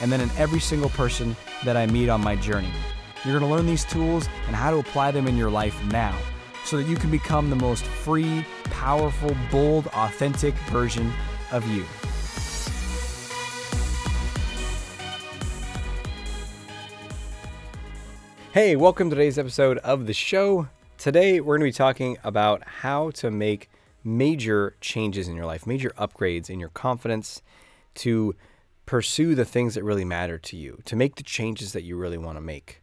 and then in every single person that I meet on my journey. You're going to learn these tools and how to apply them in your life now so that you can become the most free, powerful, bold, authentic version of you. Hey, welcome to today's episode of the show. Today, we're going to be talking about how to make major changes in your life, major upgrades in your confidence to pursue the things that really matter to you, to make the changes that you really want to make.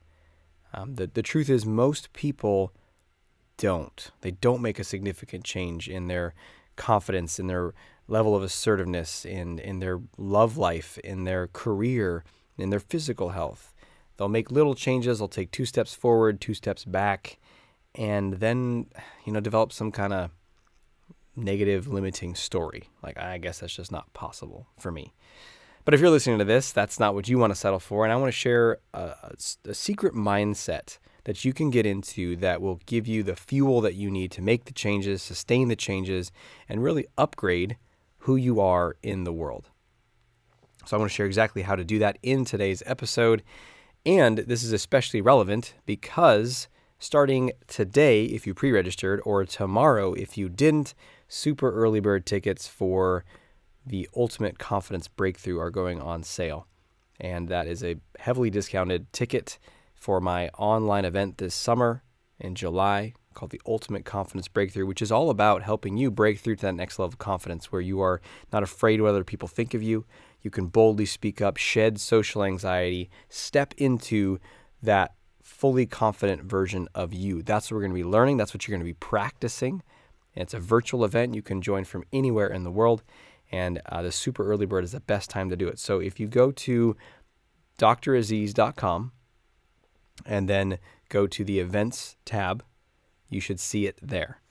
Um, the, the truth is, most people don't. They don't make a significant change in their confidence, in their level of assertiveness, in, in their love life, in their career, in their physical health. They'll make little changes, they'll take two steps forward, two steps back, and then, you know, develop some kind of negative limiting story. Like, I guess that's just not possible for me. But if you're listening to this, that's not what you want to settle for. And I want to share a, a, secret mindset that you can get into that will give you the fuel that you need to make the changes, sustain the changes, and really upgrade who you are in the world. So I want to share exactly how to do that in today's episode. And this is especially relevant because starting today, if you pre registered, or tomorrow, if you didn't, super early bird tickets for the Ultimate Confidence Breakthrough are going on sale. And that is a heavily discounted ticket for my online event this summer in July called the Ultimate Confidence Breakthrough, which is all about helping you break through to that next level of confidence where you are not afraid what other people think of you. You can boldly speak up, shed social anxiety, step into that fully confident version of you. That's what we're going to be learning. That's what you're going to be practicing. And it's a virtual event. You can join from anywhere in the world. And uh, the super early bird is the best time to do it. So if you go to draziz.com and then go to the events tab, you should see it there.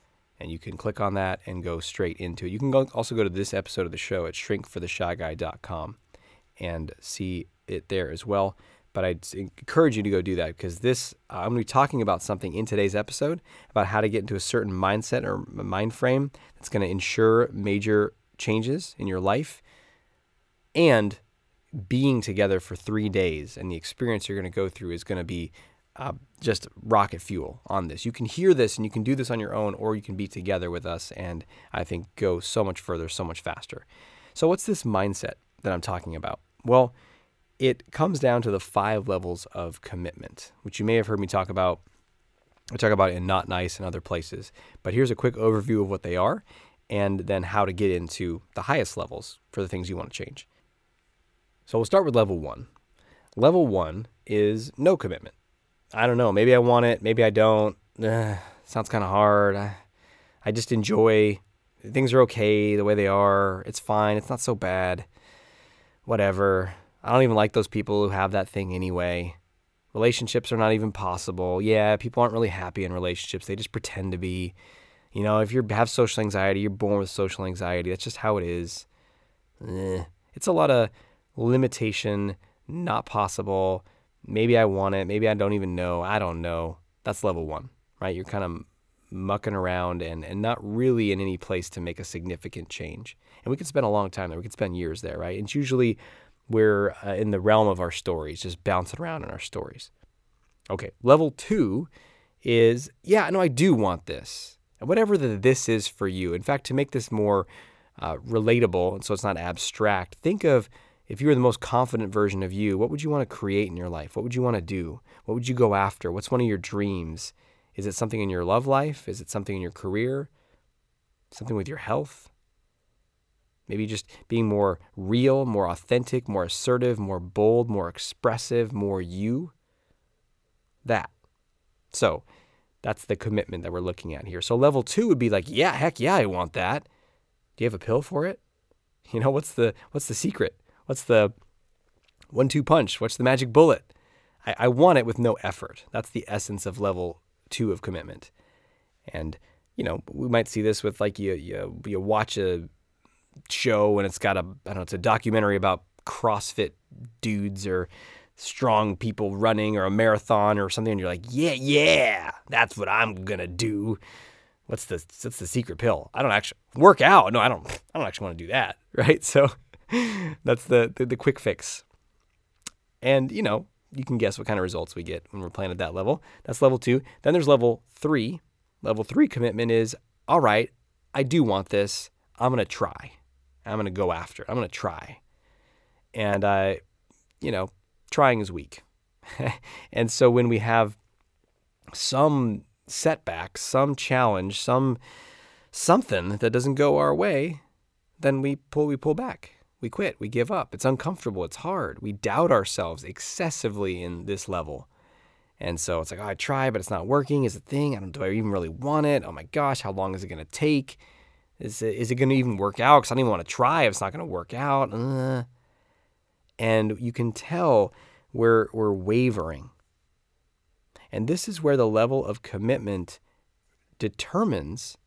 And you can click on that and go straight into it. You can go, also go to this episode of the show at shrinkfortheshyguy.com and see it there as well. But I'd encourage you to go do that because this, uh, I'm going to be talking about something in today's episode about how to get into a certain mindset or mind frame that's going to ensure major changes in your life and being together for three days and the experience you're going to go through is going to be uh, just rocket fuel on this. You can hear this and you can do this on your own, or you can be together with us and I think go so much further, so much faster. So, what's this mindset that I'm talking about? Well, it comes down to the five levels of commitment, which you may have heard me talk about. I talk about in Not Nice and other places. But here's a quick overview of what they are and then how to get into the highest levels for the things you want to change. So we'll start with level one. Level one is no commitment. I don't know. Maybe I want it. Maybe I don't. Sounds kind of hard. I, I just enjoy things are okay the way they are. It's fine. It's not so bad. Whatever. I don't even like those people who have that thing anyway. Relationships are not even possible. Yeah, people aren't really happy in relationships. They just pretend to be. You know, if you have social anxiety, you're born with social anxiety. That's just how it is. Eh. It's a lot of limitation, not possible. Maybe I want it. Maybe I don't even know. I don't know. That's level one, right? You're kind of mucking around and, and not really in any place to make a significant change. And we could spend a long time there. We could spend years there, right? It's usually we're uh, in the realm of our stories, just bouncing around in our stories. Okay, level two is yeah, no, I do want this whatever the this is for you. In fact, to make this more uh, relatable and so it's not abstract, think of if you were the most confident version of you, what would you want to create in your life? What would you want to do? What would you go after? What's one of your dreams? Is it something in your love life? Is it something in your career? Something with your health? Maybe just being more real, more authentic, more assertive, more bold, more expressive, more you. That. So, that's the commitment that we're looking at here. So level two would be like, yeah, heck yeah, I want that. Do you have a pill for it? You know, what's the what's the secret? What's the one two punch? What's the magic bullet? I, I want it with no effort. That's the essence of level two of commitment. And you know, we might see this with like you you you watch a show and it's got a I don't know, it's a documentary about CrossFit dudes or strong people running or a marathon or something and you're like, "Yeah, yeah, that's what I'm to do." What's the what's the secret pill? I don't actually work out. No, I don't I don't actually want to do that, right? So that's the, the the quick fix. And, you know, you can guess what kind of results we get when we're playing at that level. That's level 2. Then there's level 3. Level 3 commitment is, all right, I do want this. I'm to try. I'm to go after it. I'm to try. And I, you know, trying is weak. and so when we have some setback, some challenge, some something that doesn't go our way, then we pull we pull back. We quit, we give up. It's uncomfortable, it's hard. We doubt ourselves excessively in this level. And so it's like, oh, I try, but it's not working. Is a thing? I don't. Do I even really want it? Oh my gosh, how long is it going to take? Is it, is it going to even work out? Because I don't even want to try if it's not going to work out. Uh. And you can tell we're, we're wavering. And this is where the level of commitment determines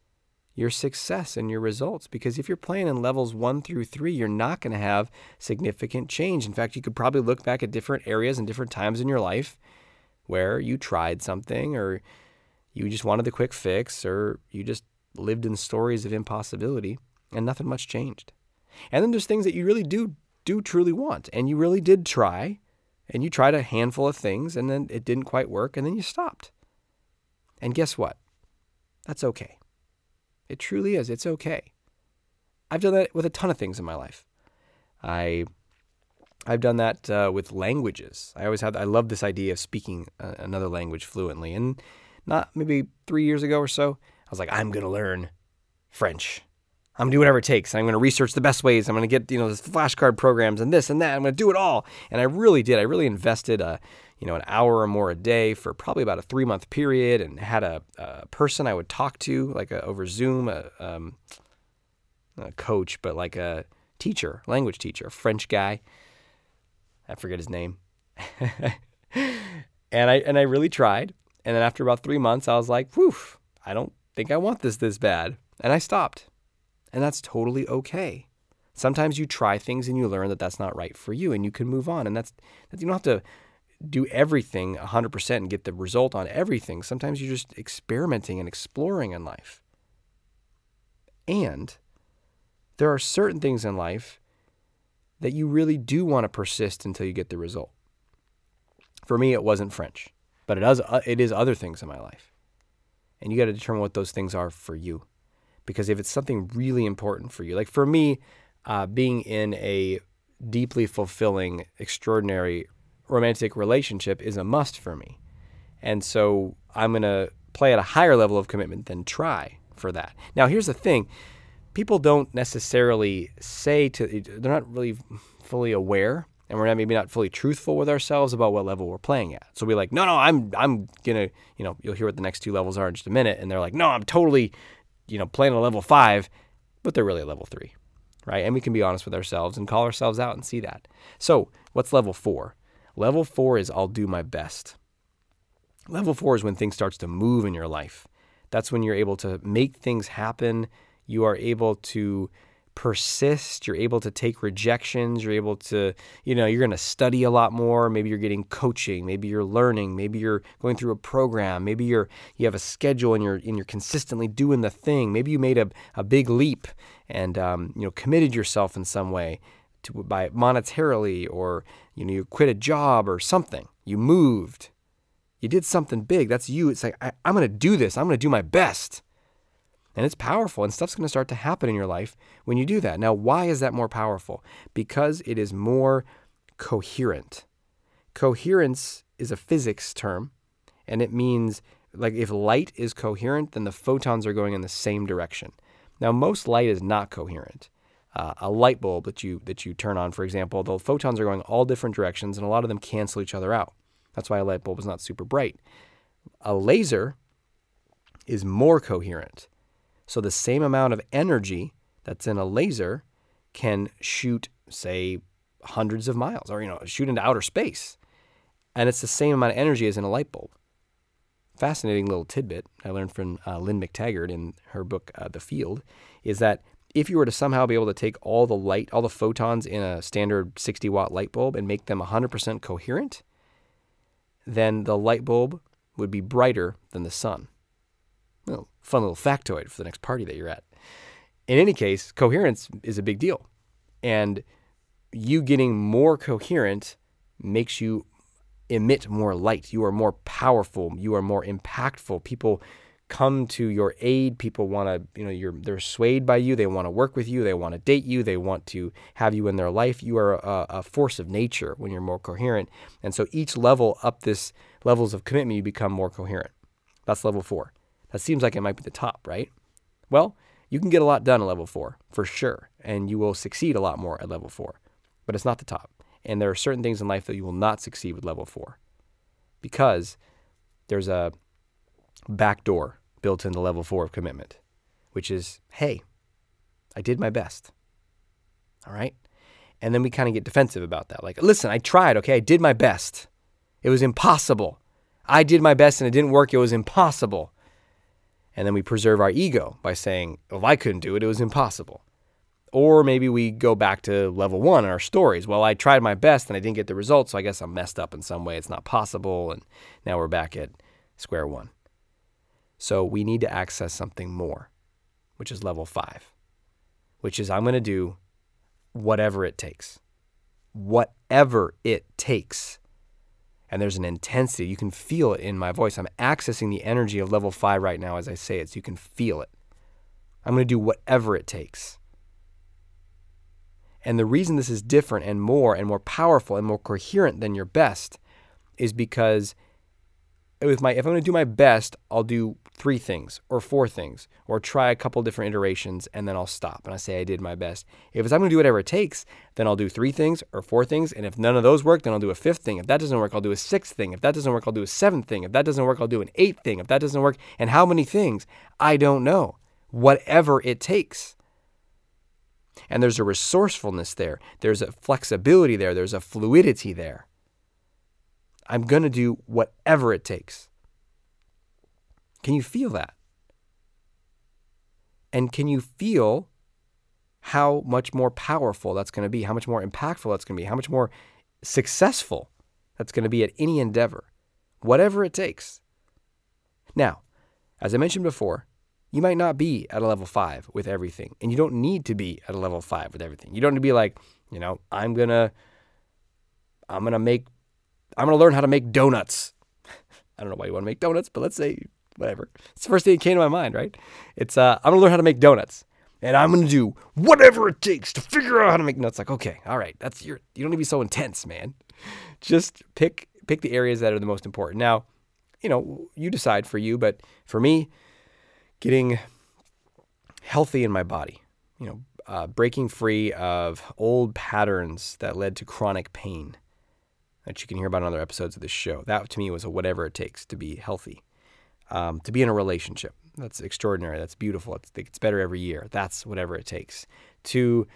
your success and your results. Because if you're playing in levels one through three, you're not going to have significant change. In fact, you could probably look back at different areas and different times in your life where you tried something or you just wanted the quick fix or you just lived in stories of impossibility and nothing much changed. And then there's things that you really do do truly want and you really did try and you tried a handful of things and then it didn't quite work and then you stopped. And guess what? That's okay. It truly is. It's okay. I've done that with a ton of things in my life. I I've done that uh, with languages. I always had I love this idea of speaking uh, another language fluently. And not maybe 3 years ago or so, I was like I'm to learn French. I'm gonna do whatever it takes. I'm gonna research the best ways. I'm gonna get you know this flashcard programs and this and that. I'm gonna do it all. And I really did. I really invested a you know an hour or more a day for probably about a three month period, and had a, a person I would talk to like a, over Zoom, a, um, a coach, but like a teacher, language teacher, a French guy. I forget his name. and I and I really tried. And then after about three months, I was like, "Whew, I don't think I want this this bad," and I stopped. And that's totally okay. Sometimes you try things and you learn that that's not right for you and you can move on. And that's, that you don't have to do everything 100% and get the result on everything. Sometimes you're just experimenting and exploring in life. And there are certain things in life that you really do want to persist until you get the result. For me, it wasn't French, but it, does, uh, it is other things in my life. And you got to determine what those things are for you because if it's something really important for you, like for me, uh, being in a deeply fulfilling, extraordinary romantic relationship is a must for me. And so I'm going to play at a higher level of commitment than try for that. Now, here's the thing people don't necessarily say to, they're not really fully aware and we're not maybe not fully truthful with ourselves about what level we're playing at. So we're like, no, no, I'm I'm gonna, you know, you'll hear what the next two levels are in just a minute, and they're like, no, I'm totally you know, playing a level five, but they're really a level three, right? And we can be honest with ourselves and call ourselves out and see that. So, what's level four? Level four is I'll do my best. Level four is when things starts to move in your life. That's when you're able to make things happen. You are able to persist, you're able to take rejections, you're able to, you know, you're going to study a lot more, maybe you're getting coaching, maybe you're learning, maybe you're going through a program, maybe you're you have a schedule and you're and you're consistently doing the thing. Maybe you made a, a big leap and um, you know, committed yourself in some way to by monetarily or you know, you quit a job or something. You moved. You did something big. That's you. It's like I, I'm going to do this. I'm going to do my best. And it's powerful, and stuff's going to start to happen in your life when you do that. Now, why is that more powerful? Because it is more coherent. Coherence is a physics term, and it means like if light is coherent, then the photons are going in the same direction. Now, most light is not coherent. Uh, a light bulb that you that you turn on, for example, the photons are going all different directions, and a lot of them cancel each other out. That's why a light bulb is not super bright. A laser is more coherent. So the same amount of energy that's in a laser can shoot, say, hundreds of miles or, you know, shoot into outer space. And it's the same amount of energy as in a light bulb. Fascinating little tidbit I learned from uh, Lynne McTaggart in her book, uh, The Field, is that if you were to somehow be able to take all the light, all the photons in a standard 60 watt light bulb and make them 100% coherent, then the light bulb would be brighter than the sun. Fun little factoid for the next party that you're at. In any case, coherence is a big deal. And you getting more coherent makes you emit more light. You are more powerful. You are more impactful. People come to your aid. People want to, you know, you're they're swayed by you. They want to work with you. They want to date you. They want to have you in their life. You are a, a force of nature when you're more coherent. And so each level up this levels of commitment, you become more coherent. That's level four. That seems like it might be the top, right? Well, you can get a lot done at level four for sure, and you will succeed a lot more at level four, but it's not the top. And there are certain things in life that you will not succeed with level four because there's a back door built into level four of commitment, which is, hey, I did my best. All right. And then we kind of get defensive about that. Like, listen, I tried, okay? I did my best. It was impossible. I did my best and it didn't work. It was impossible. And then we preserve our ego by saying, well, I couldn't do it, it was impossible. Or maybe we go back to level one in our stories. Well, I tried my best and I didn't get the results, so I guess I'm messed up in some way. It's not possible. And now we're back at square one. So we need to access something more, which is level five, which is I'm going to do whatever it takes. Whatever it takes. And there's an intensity. You can feel it in my voice. I'm accessing the energy of level five right now as I say it, so you can feel it. I'm going to do whatever it takes. And the reason this is different and more and more powerful and more coherent than your best is because with my if I'm going to do my best, I'll do three things or four things or try a couple different iterations and then I'll stop and I say I did my best. If I'm going to do whatever it takes, then I'll do three things or four things and if none of those work, then I'll do a fifth thing. If that doesn't work, I'll do a sixth thing. If that doesn't work, I'll do a seventh thing. If that doesn't work, I'll do an eighth thing. If that doesn't work, and how many things? I don't know. Whatever it takes. And there's a resourcefulness there. There's a flexibility there. There's a fluidity there. I'm going to do whatever it takes. Can you feel that? And can you feel how much more powerful that's going to be, how much more impactful that's going to be, how much more successful that's going to be at any endeavor, whatever it takes? Now, as I mentioned before, you might not be at a level five with everything, and you don't need to be at a level five with everything. You don't need to be like, you know, I'm gonna, I'm gonna make I'm going to learn how to make donuts. I don't know why you want to make donuts, but let's say whatever. It's the first thing that came to my mind, right? It's uh, I'm going to learn how to make donuts. And I'm to do whatever it takes to figure out how to make nuts. Like, okay, all right, that's your. You don't need to be so intense, man. Just pick pick the areas that are the most important. Now, you know, you decide for you, but for me, getting healthy in my body, you know, uh, breaking free of old patterns that led to chronic pain, that you can hear about in other episodes of this show. That to me was a whatever it takes to be healthy, um, to be in a relationship. That's extraordinary. That's beautiful. It's, it's better every year. That's whatever it takes to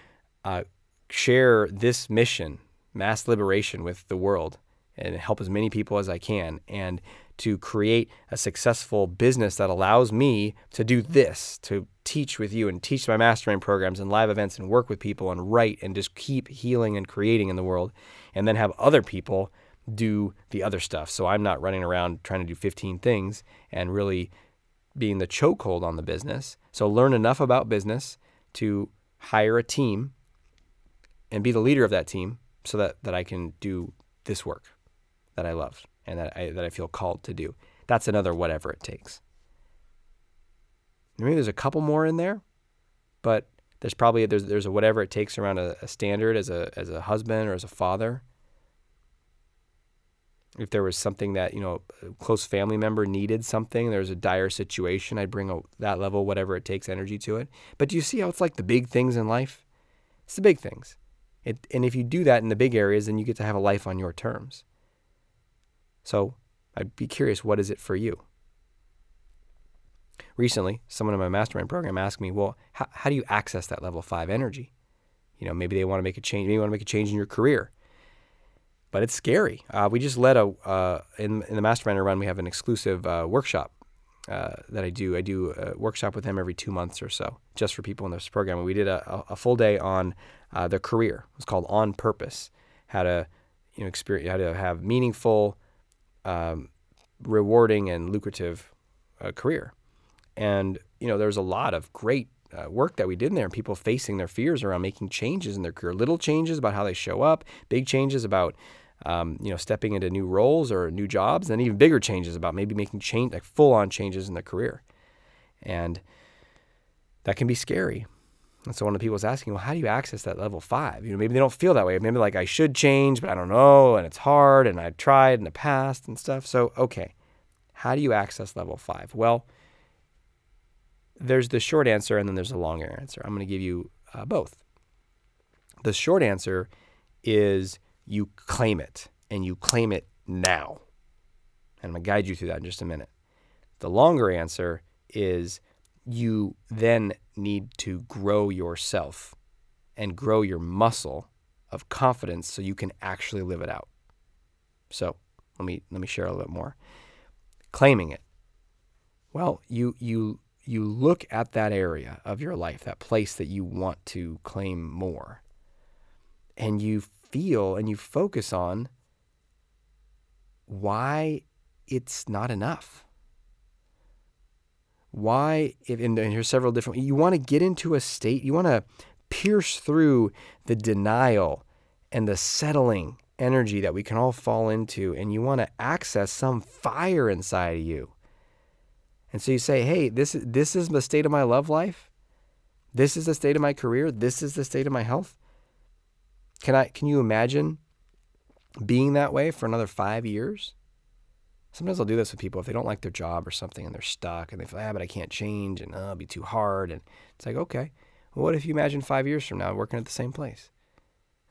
uh, share this mission, mass liberation, with the world and help as many people as I can, and to create a successful business that allows me to do this, to teach with you and teach my mastermind programs and live events and work with people and write and just keep healing and creating in the world and then have other people do the other stuff. So I'm not running around trying to do 15 things and really being the chokehold on the business. So learn enough about business to hire a team and be the leader of that team so that, that I can do this work that I love and that I, that I feel called to do. That's another whatever it takes. Maybe there's a couple more in there, but there's probably there's there's a whatever it takes around a, a standard as a as a husband or as a father. If there was something that you know a close family member needed something, there's a dire situation, I'd bring a, that level, whatever it takes, energy to it. But do you see how it's like the big things in life? It's the big things. It, and if you do that in the big areas, then you get to have a life on your terms. So I'd be curious, what is it for you? Recently, someone in my mastermind program asked me, well, how, how do you access that level five energy? You know, maybe they want to make a change, maybe you want to make a change in your career. but it's scary. Uh, we just led a uh, in in the mastermind run. We have an exclusive uh, workshop uh, that I do. I do a workshop with them every two months or so, just for people in this program. And we did a, a full day on uh, their career. It's called On Purpose. How to you know experience how to have meaningful, um, rewarding, and lucrative uh, career. And you know, there's a lot of great uh, work that we did in there, and people facing their fears around making changes in their career. Little changes about how they show up, big changes about um, you know stepping into new roles or new jobs, and even bigger changes about maybe making change like full on changes in their career. And that can be scary. And so one of the people was asking, well, how do you access that level five? You know, maybe they don't feel that way. Maybe like I should change, but I don't know, and it's hard, and I've tried in the past and stuff. So okay, how do you access level five? Well, there's the short answer and then there's the longer answer. I'm going to give you uh, both. The short answer is you claim it and you claim it now. And I'm going to guide you through that in just a minute. The longer answer is you then need to grow yourself and grow your muscle of confidence so you can actually live it out. So, let me let me share a little bit more. Claiming it. Well, you you you look at that area of your life, that place that you want to claim more, and you feel and you focus on why it's not enough. Why, if, and here's several different, you want to get into a state, you want to pierce through the denial and the settling energy that we can all fall into, and you want to access some fire inside of you and so you say, hey, this, this is the state of my love life. This is the state of my career. This is the state of my health. Can I can you imagine being that way for another five years? Sometimes I'll do this with people if they don't like their job or something and they're stuck and they feel, ah, but I can't change and oh, it'll be too hard. And it's like, okay, well, what if you imagine five years from now working at the same place?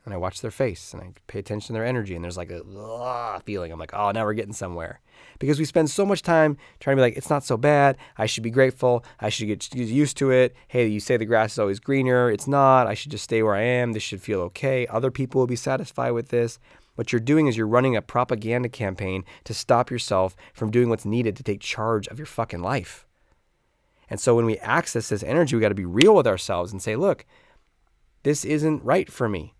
And I watch their face and I pay attention to their energy and there's like a feeling. I'm like, oh, now we're getting somewhere because we spend so much time trying to be like, it's not so bad. I should be grateful. I should get used to it. Hey, you say the grass is always greener. It's not. I should just stay where I am. This should feel okay. Other people will be satisfied with this. What you're doing is you're running a propaganda campaign to stop yourself from doing what's needed to take charge of your fucking life. And so when we access this energy, we got to be real with ourselves and say, look, this isn't right for me.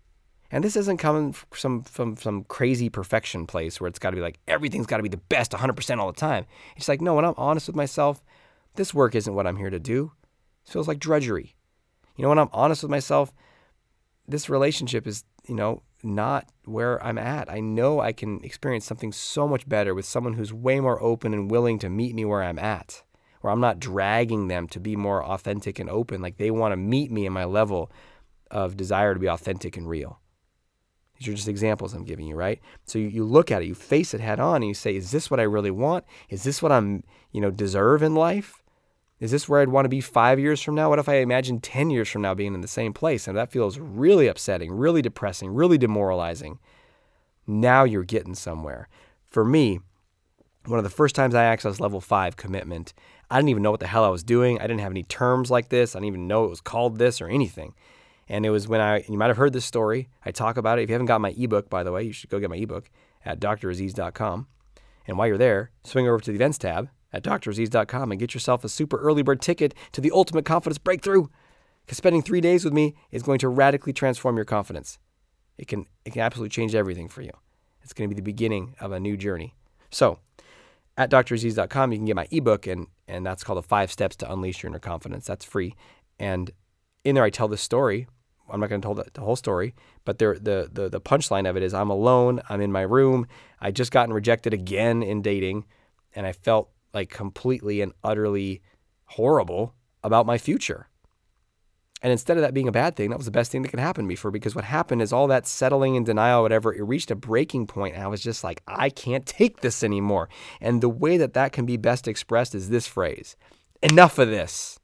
And this isn't coming from some some crazy perfection place where it's got to be like everything's got to be the best 100% all the time. It's like no, when I'm honest with myself, this work isn't what I'm here to do. It feels like drudgery. You know, when I'm honest with myself, this relationship is, you know, not where I'm at. I know I can experience something so much better with someone who's way more open and willing to meet me where I'm at, where I'm not dragging them to be more authentic and open. Like they want to meet me in my level of desire to be authentic and real. These are just examples I'm giving you, right? So you, you look at it, you face it head on, and you say, is this what I really want? Is this what I'm, you know, deserve in life? Is this where I'd want to be five years from now? What if I imagine 10 years from now being in the same place? And that feels really upsetting, really depressing, really demoralizing. Now you're getting somewhere. For me, one of the first times I accessed level five commitment, I didn't even know what the hell I was doing. I didn't have any terms like this. I didn't even know it was called this or anything. And it was when I, you might have heard this story. I talk about it. If you haven't got my ebook, by the way, you should go get my ebook at draziz.com. And while you're there, swing over to the events tab at draziz.com and get yourself a super early bird ticket to the ultimate confidence breakthrough. Because spending three days with me is going to radically transform your confidence. It can, it can absolutely change everything for you. It's going to be the beginning of a new journey. So, at draziz.com, you can get my ebook, and, and that's called The Five Steps to Unleash Your Inner Confidence. That's free. And in there, I tell this story I'm not going to tell the, the, whole story, but there, the the the punchline of it is I'm alone. I'm in my room. I just gotten rejected again in dating, and I felt like completely and utterly horrible about my future. And instead of that being a bad thing, that was the best thing that could happen to me for because what happened is all that settling and denial, whatever, it reached a breaking point, and I was just like, I can't take this anymore. And the way that that can be best expressed is this phrase: "Enough of this."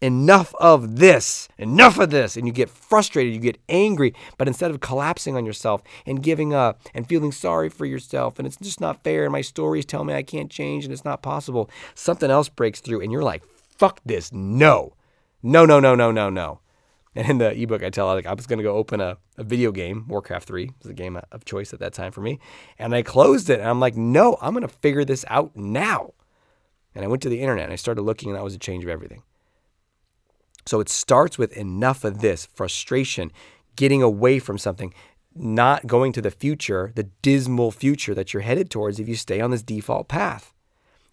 Enough of this, enough of this. And you get frustrated, you get angry. But instead of collapsing on yourself and giving up and feeling sorry for yourself, and it's just not fair, and my stories tell me I can't change and it's not possible, something else breaks through and you're like, fuck this, no, no, no, no, no, no, no. And in the ebook, I tell like I was going to go open a, a video game, Warcraft 3 was a game of choice at that time for me. And I closed it and I'm like, no, I'm going to figure this out now. And I went to the internet and I started looking, and that was a change of everything. So it starts with enough of this frustration, getting away from something, not going to the future, the dismal future that you're headed towards if you stay on this default path.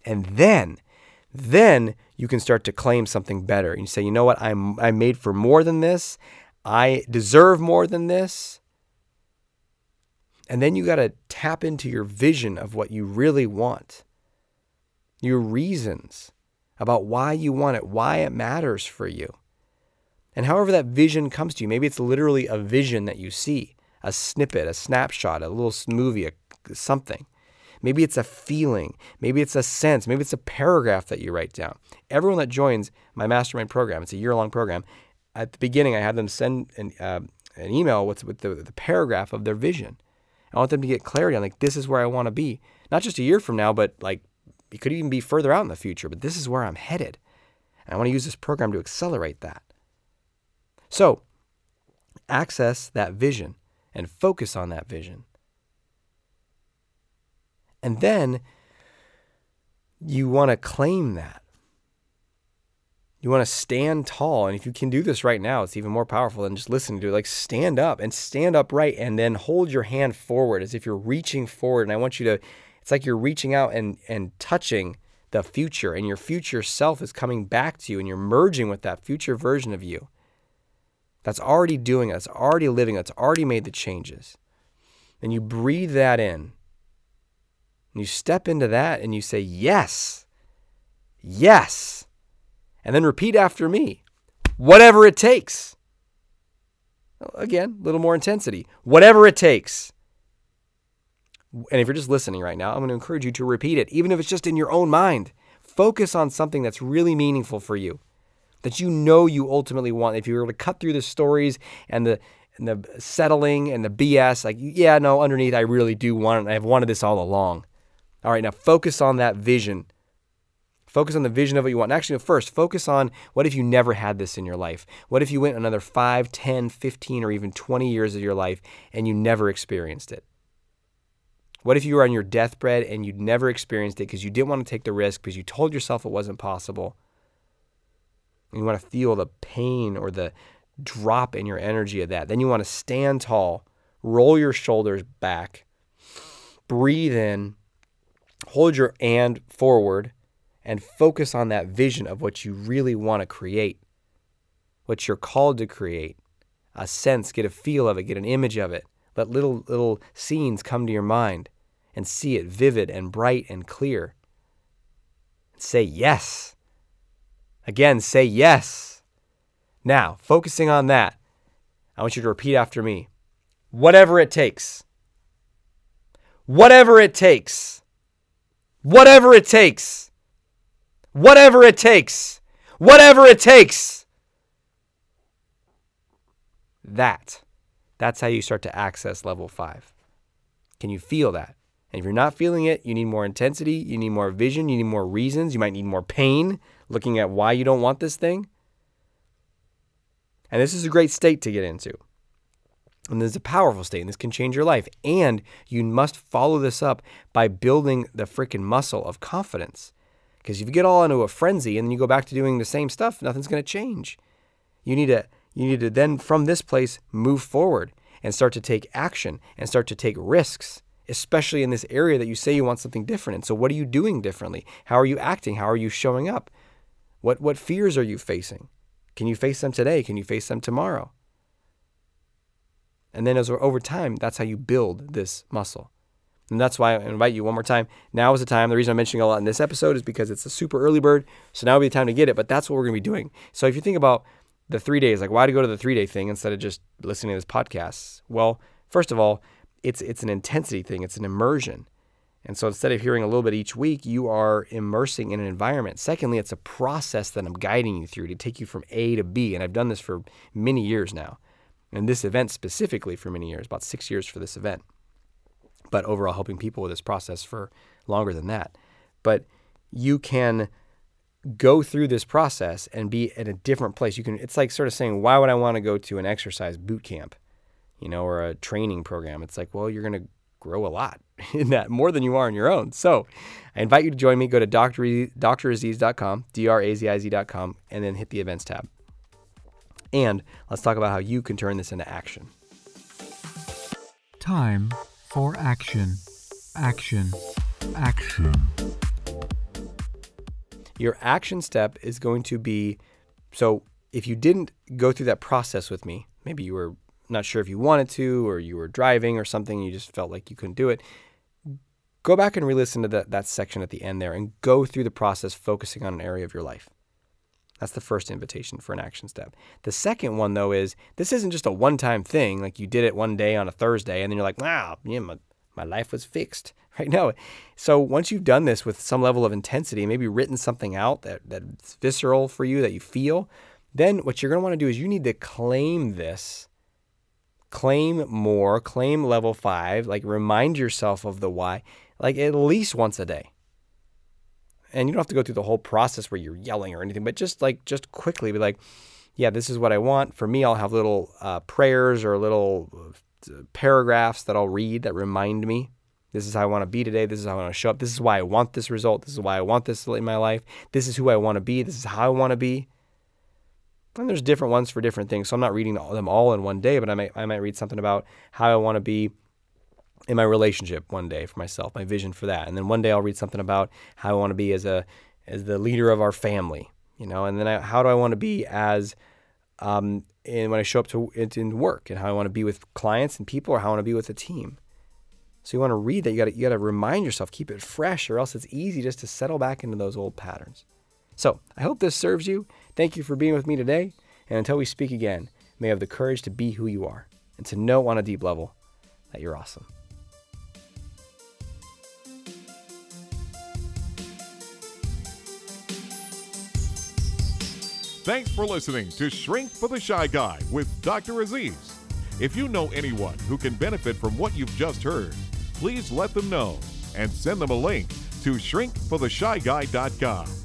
And then, then you can start to claim something better. And you say, you know what, I'm I'm made for more than this. I deserve more than this. And then you got to tap into your vision of what you really want, your reasons about why you want it, why it matters for you. And however that vision comes to you, maybe it's literally a vision that you see, a snippet, a snapshot, a little movie, a, something. Maybe it's a feeling. Maybe it's a sense. Maybe it's a paragraph that you write down. Everyone that joins my mastermind program, it's a year long program. At the beginning, I have them send an, uh, an email with, with the, the paragraph of their vision. I want them to get clarity on like, this is where I want to be. Not just a year from now, but like it could even be further out in the future, but this is where I'm headed. And I want to use this program to accelerate that. So, access that vision and focus on that vision. And then you want to claim that. You want to stand tall. And if you can do this right now, it's even more powerful than just listening to it. Like stand up and stand upright and then hold your hand forward as if you're reaching forward. And I want you to, it's like you're reaching out and, and touching the future, and your future self is coming back to you, and you're merging with that future version of you that's already doing it, that's already living, that's already made the changes. And you breathe that in. And you step into that and you say, Yes, yes. And then repeat after me, whatever it takes. Again, a little more intensity. Whatever it takes. And if you're just listening right now, I'm going to encourage you to repeat it, even if it's just in your own mind. Focus on something that's really meaningful for you that you know you ultimately want. If you were to cut through the stories and the and the settling and the BS, like yeah, no, underneath I really do want it. I've wanted this all along. All right, now focus on that vision. Focus on the vision of what you want. And actually, first, focus on what if you never had this in your life? What if you went another 5, 10, 15, or even 20 years of your life and you never experienced it? What if you were on your deathbed and you'd never experienced it because you didn't want to take the risk because you told yourself it wasn't possible? You want to feel the pain or the drop in your energy of that. Then you want to stand tall, roll your shoulders back, breathe in, hold your hand forward, and focus on that vision of what you really want to create, what you're called to create. A sense, get a feel of it, get an image of it. Let little little scenes come to your mind and see it vivid and bright and clear. Say yes. Again, say yes. Now, focusing on that, I want you to repeat after me. Whatever it takes. Whatever it takes. Whatever it takes. Whatever it takes. Whatever it takes. That. That's how you start to access level five. Can you feel that? And if you're not feeling it, you need more intensity, you need more vision, you need more reasons, you might need more pain, looking at why you don't want this thing. And this is a great state to get into. And this is a powerful state, and this can change your life. And you must follow this up by building the freaking muscle of confidence. Because if you get all into a frenzy and then you go back to doing the same stuff, nothing's going to change. You need to you need to then from this place move forward and start to take action and start to take risks, especially in this area that you say you want something different. And so what are you doing differently? How are you acting? How are you showing up? What, what fears are you facing? Can you face them today? Can you face them tomorrow? And then as over time, that's how you build this muscle. And that's why I invite you one more time. Now is the time. The reason I'm mentioning a lot in this episode is because it's a super early bird. So now would be the time to get it. But that's what we're going to be doing. So if you think about the three days, like why to go to the three day thing instead of just listening to this podcast? Well, first of all, it's it's an intensity thing. It's an immersion. And so instead of hearing a little bit each week, you are immersing in an environment. Secondly, it's a process that I'm guiding you through to take you from A to B. And I've done this for many years now. And this event specifically for many years, about six years for this event. But overall, helping people with this process for longer than that. But you can go through this process and be in a different place. You can it's like sort of saying, why would I want to go to an exercise boot camp, you know, or a training program? It's like, well, you're going to grow a lot in that more than you are on your own. So I invite you to join me. Go to Dr. draziz.com, D-R-A-Z-I-Z.com, and then hit the events tab. And let's talk about how you can turn this into action. Time for action. Action. Action. Your action step is going to be so if you didn't go through that process with me, maybe you were not sure if you wanted to, or you were driving or something, you just felt like you couldn't do it, go back and re listen to that, that section at the end there and go through the process focusing on an area of your life. That's the first invitation for an action step. The second one, though, is this isn't just a one time thing, like you did it one day on a Thursday and then you're like, wow, yeah, my, my life was fixed right now. So once you've done this with some level of intensity, maybe written something out that, that's visceral for you, that you feel, then what you're going to want to do is you need to claim this, claim more, claim level five, like remind yourself of the why, like at least once a day. And you don't have to go through the whole process where you're yelling or anything, but just like, just quickly be like, yeah, this is what I want. For me, I'll have little uh, prayers or little uh, paragraphs that I'll read that remind me this is how I want to be today. This is how I want to show up. This is why I want this result. This is why I want this in my life. This is who I want to be. This is how I want to be. And there's different ones for different things. So I'm not reading them all in one day, but I might I might read something about how I want to be in my relationship one day for myself, my vision for that. And then one day I'll read something about how I want to be as a as the leader of our family, you know. And then I, how do I want to be as um, and when I show up to in work and how I want to be with clients and people or how I want to be with a team. So you want to read that. You got you got to remind yourself, keep it fresh, or else it's easy just to settle back into those old patterns. So I hope this serves you. Thank you for being with me today. And until we speak again, may have the courage to be who you are and to know on a deep level that you're awesome. Thanks for listening to Shrink for the Shy Guy with Dr. Aziz. If you know anyone who can benefit from what you've just heard, please let them know and send them a link to shrinkfortheshyguy.com.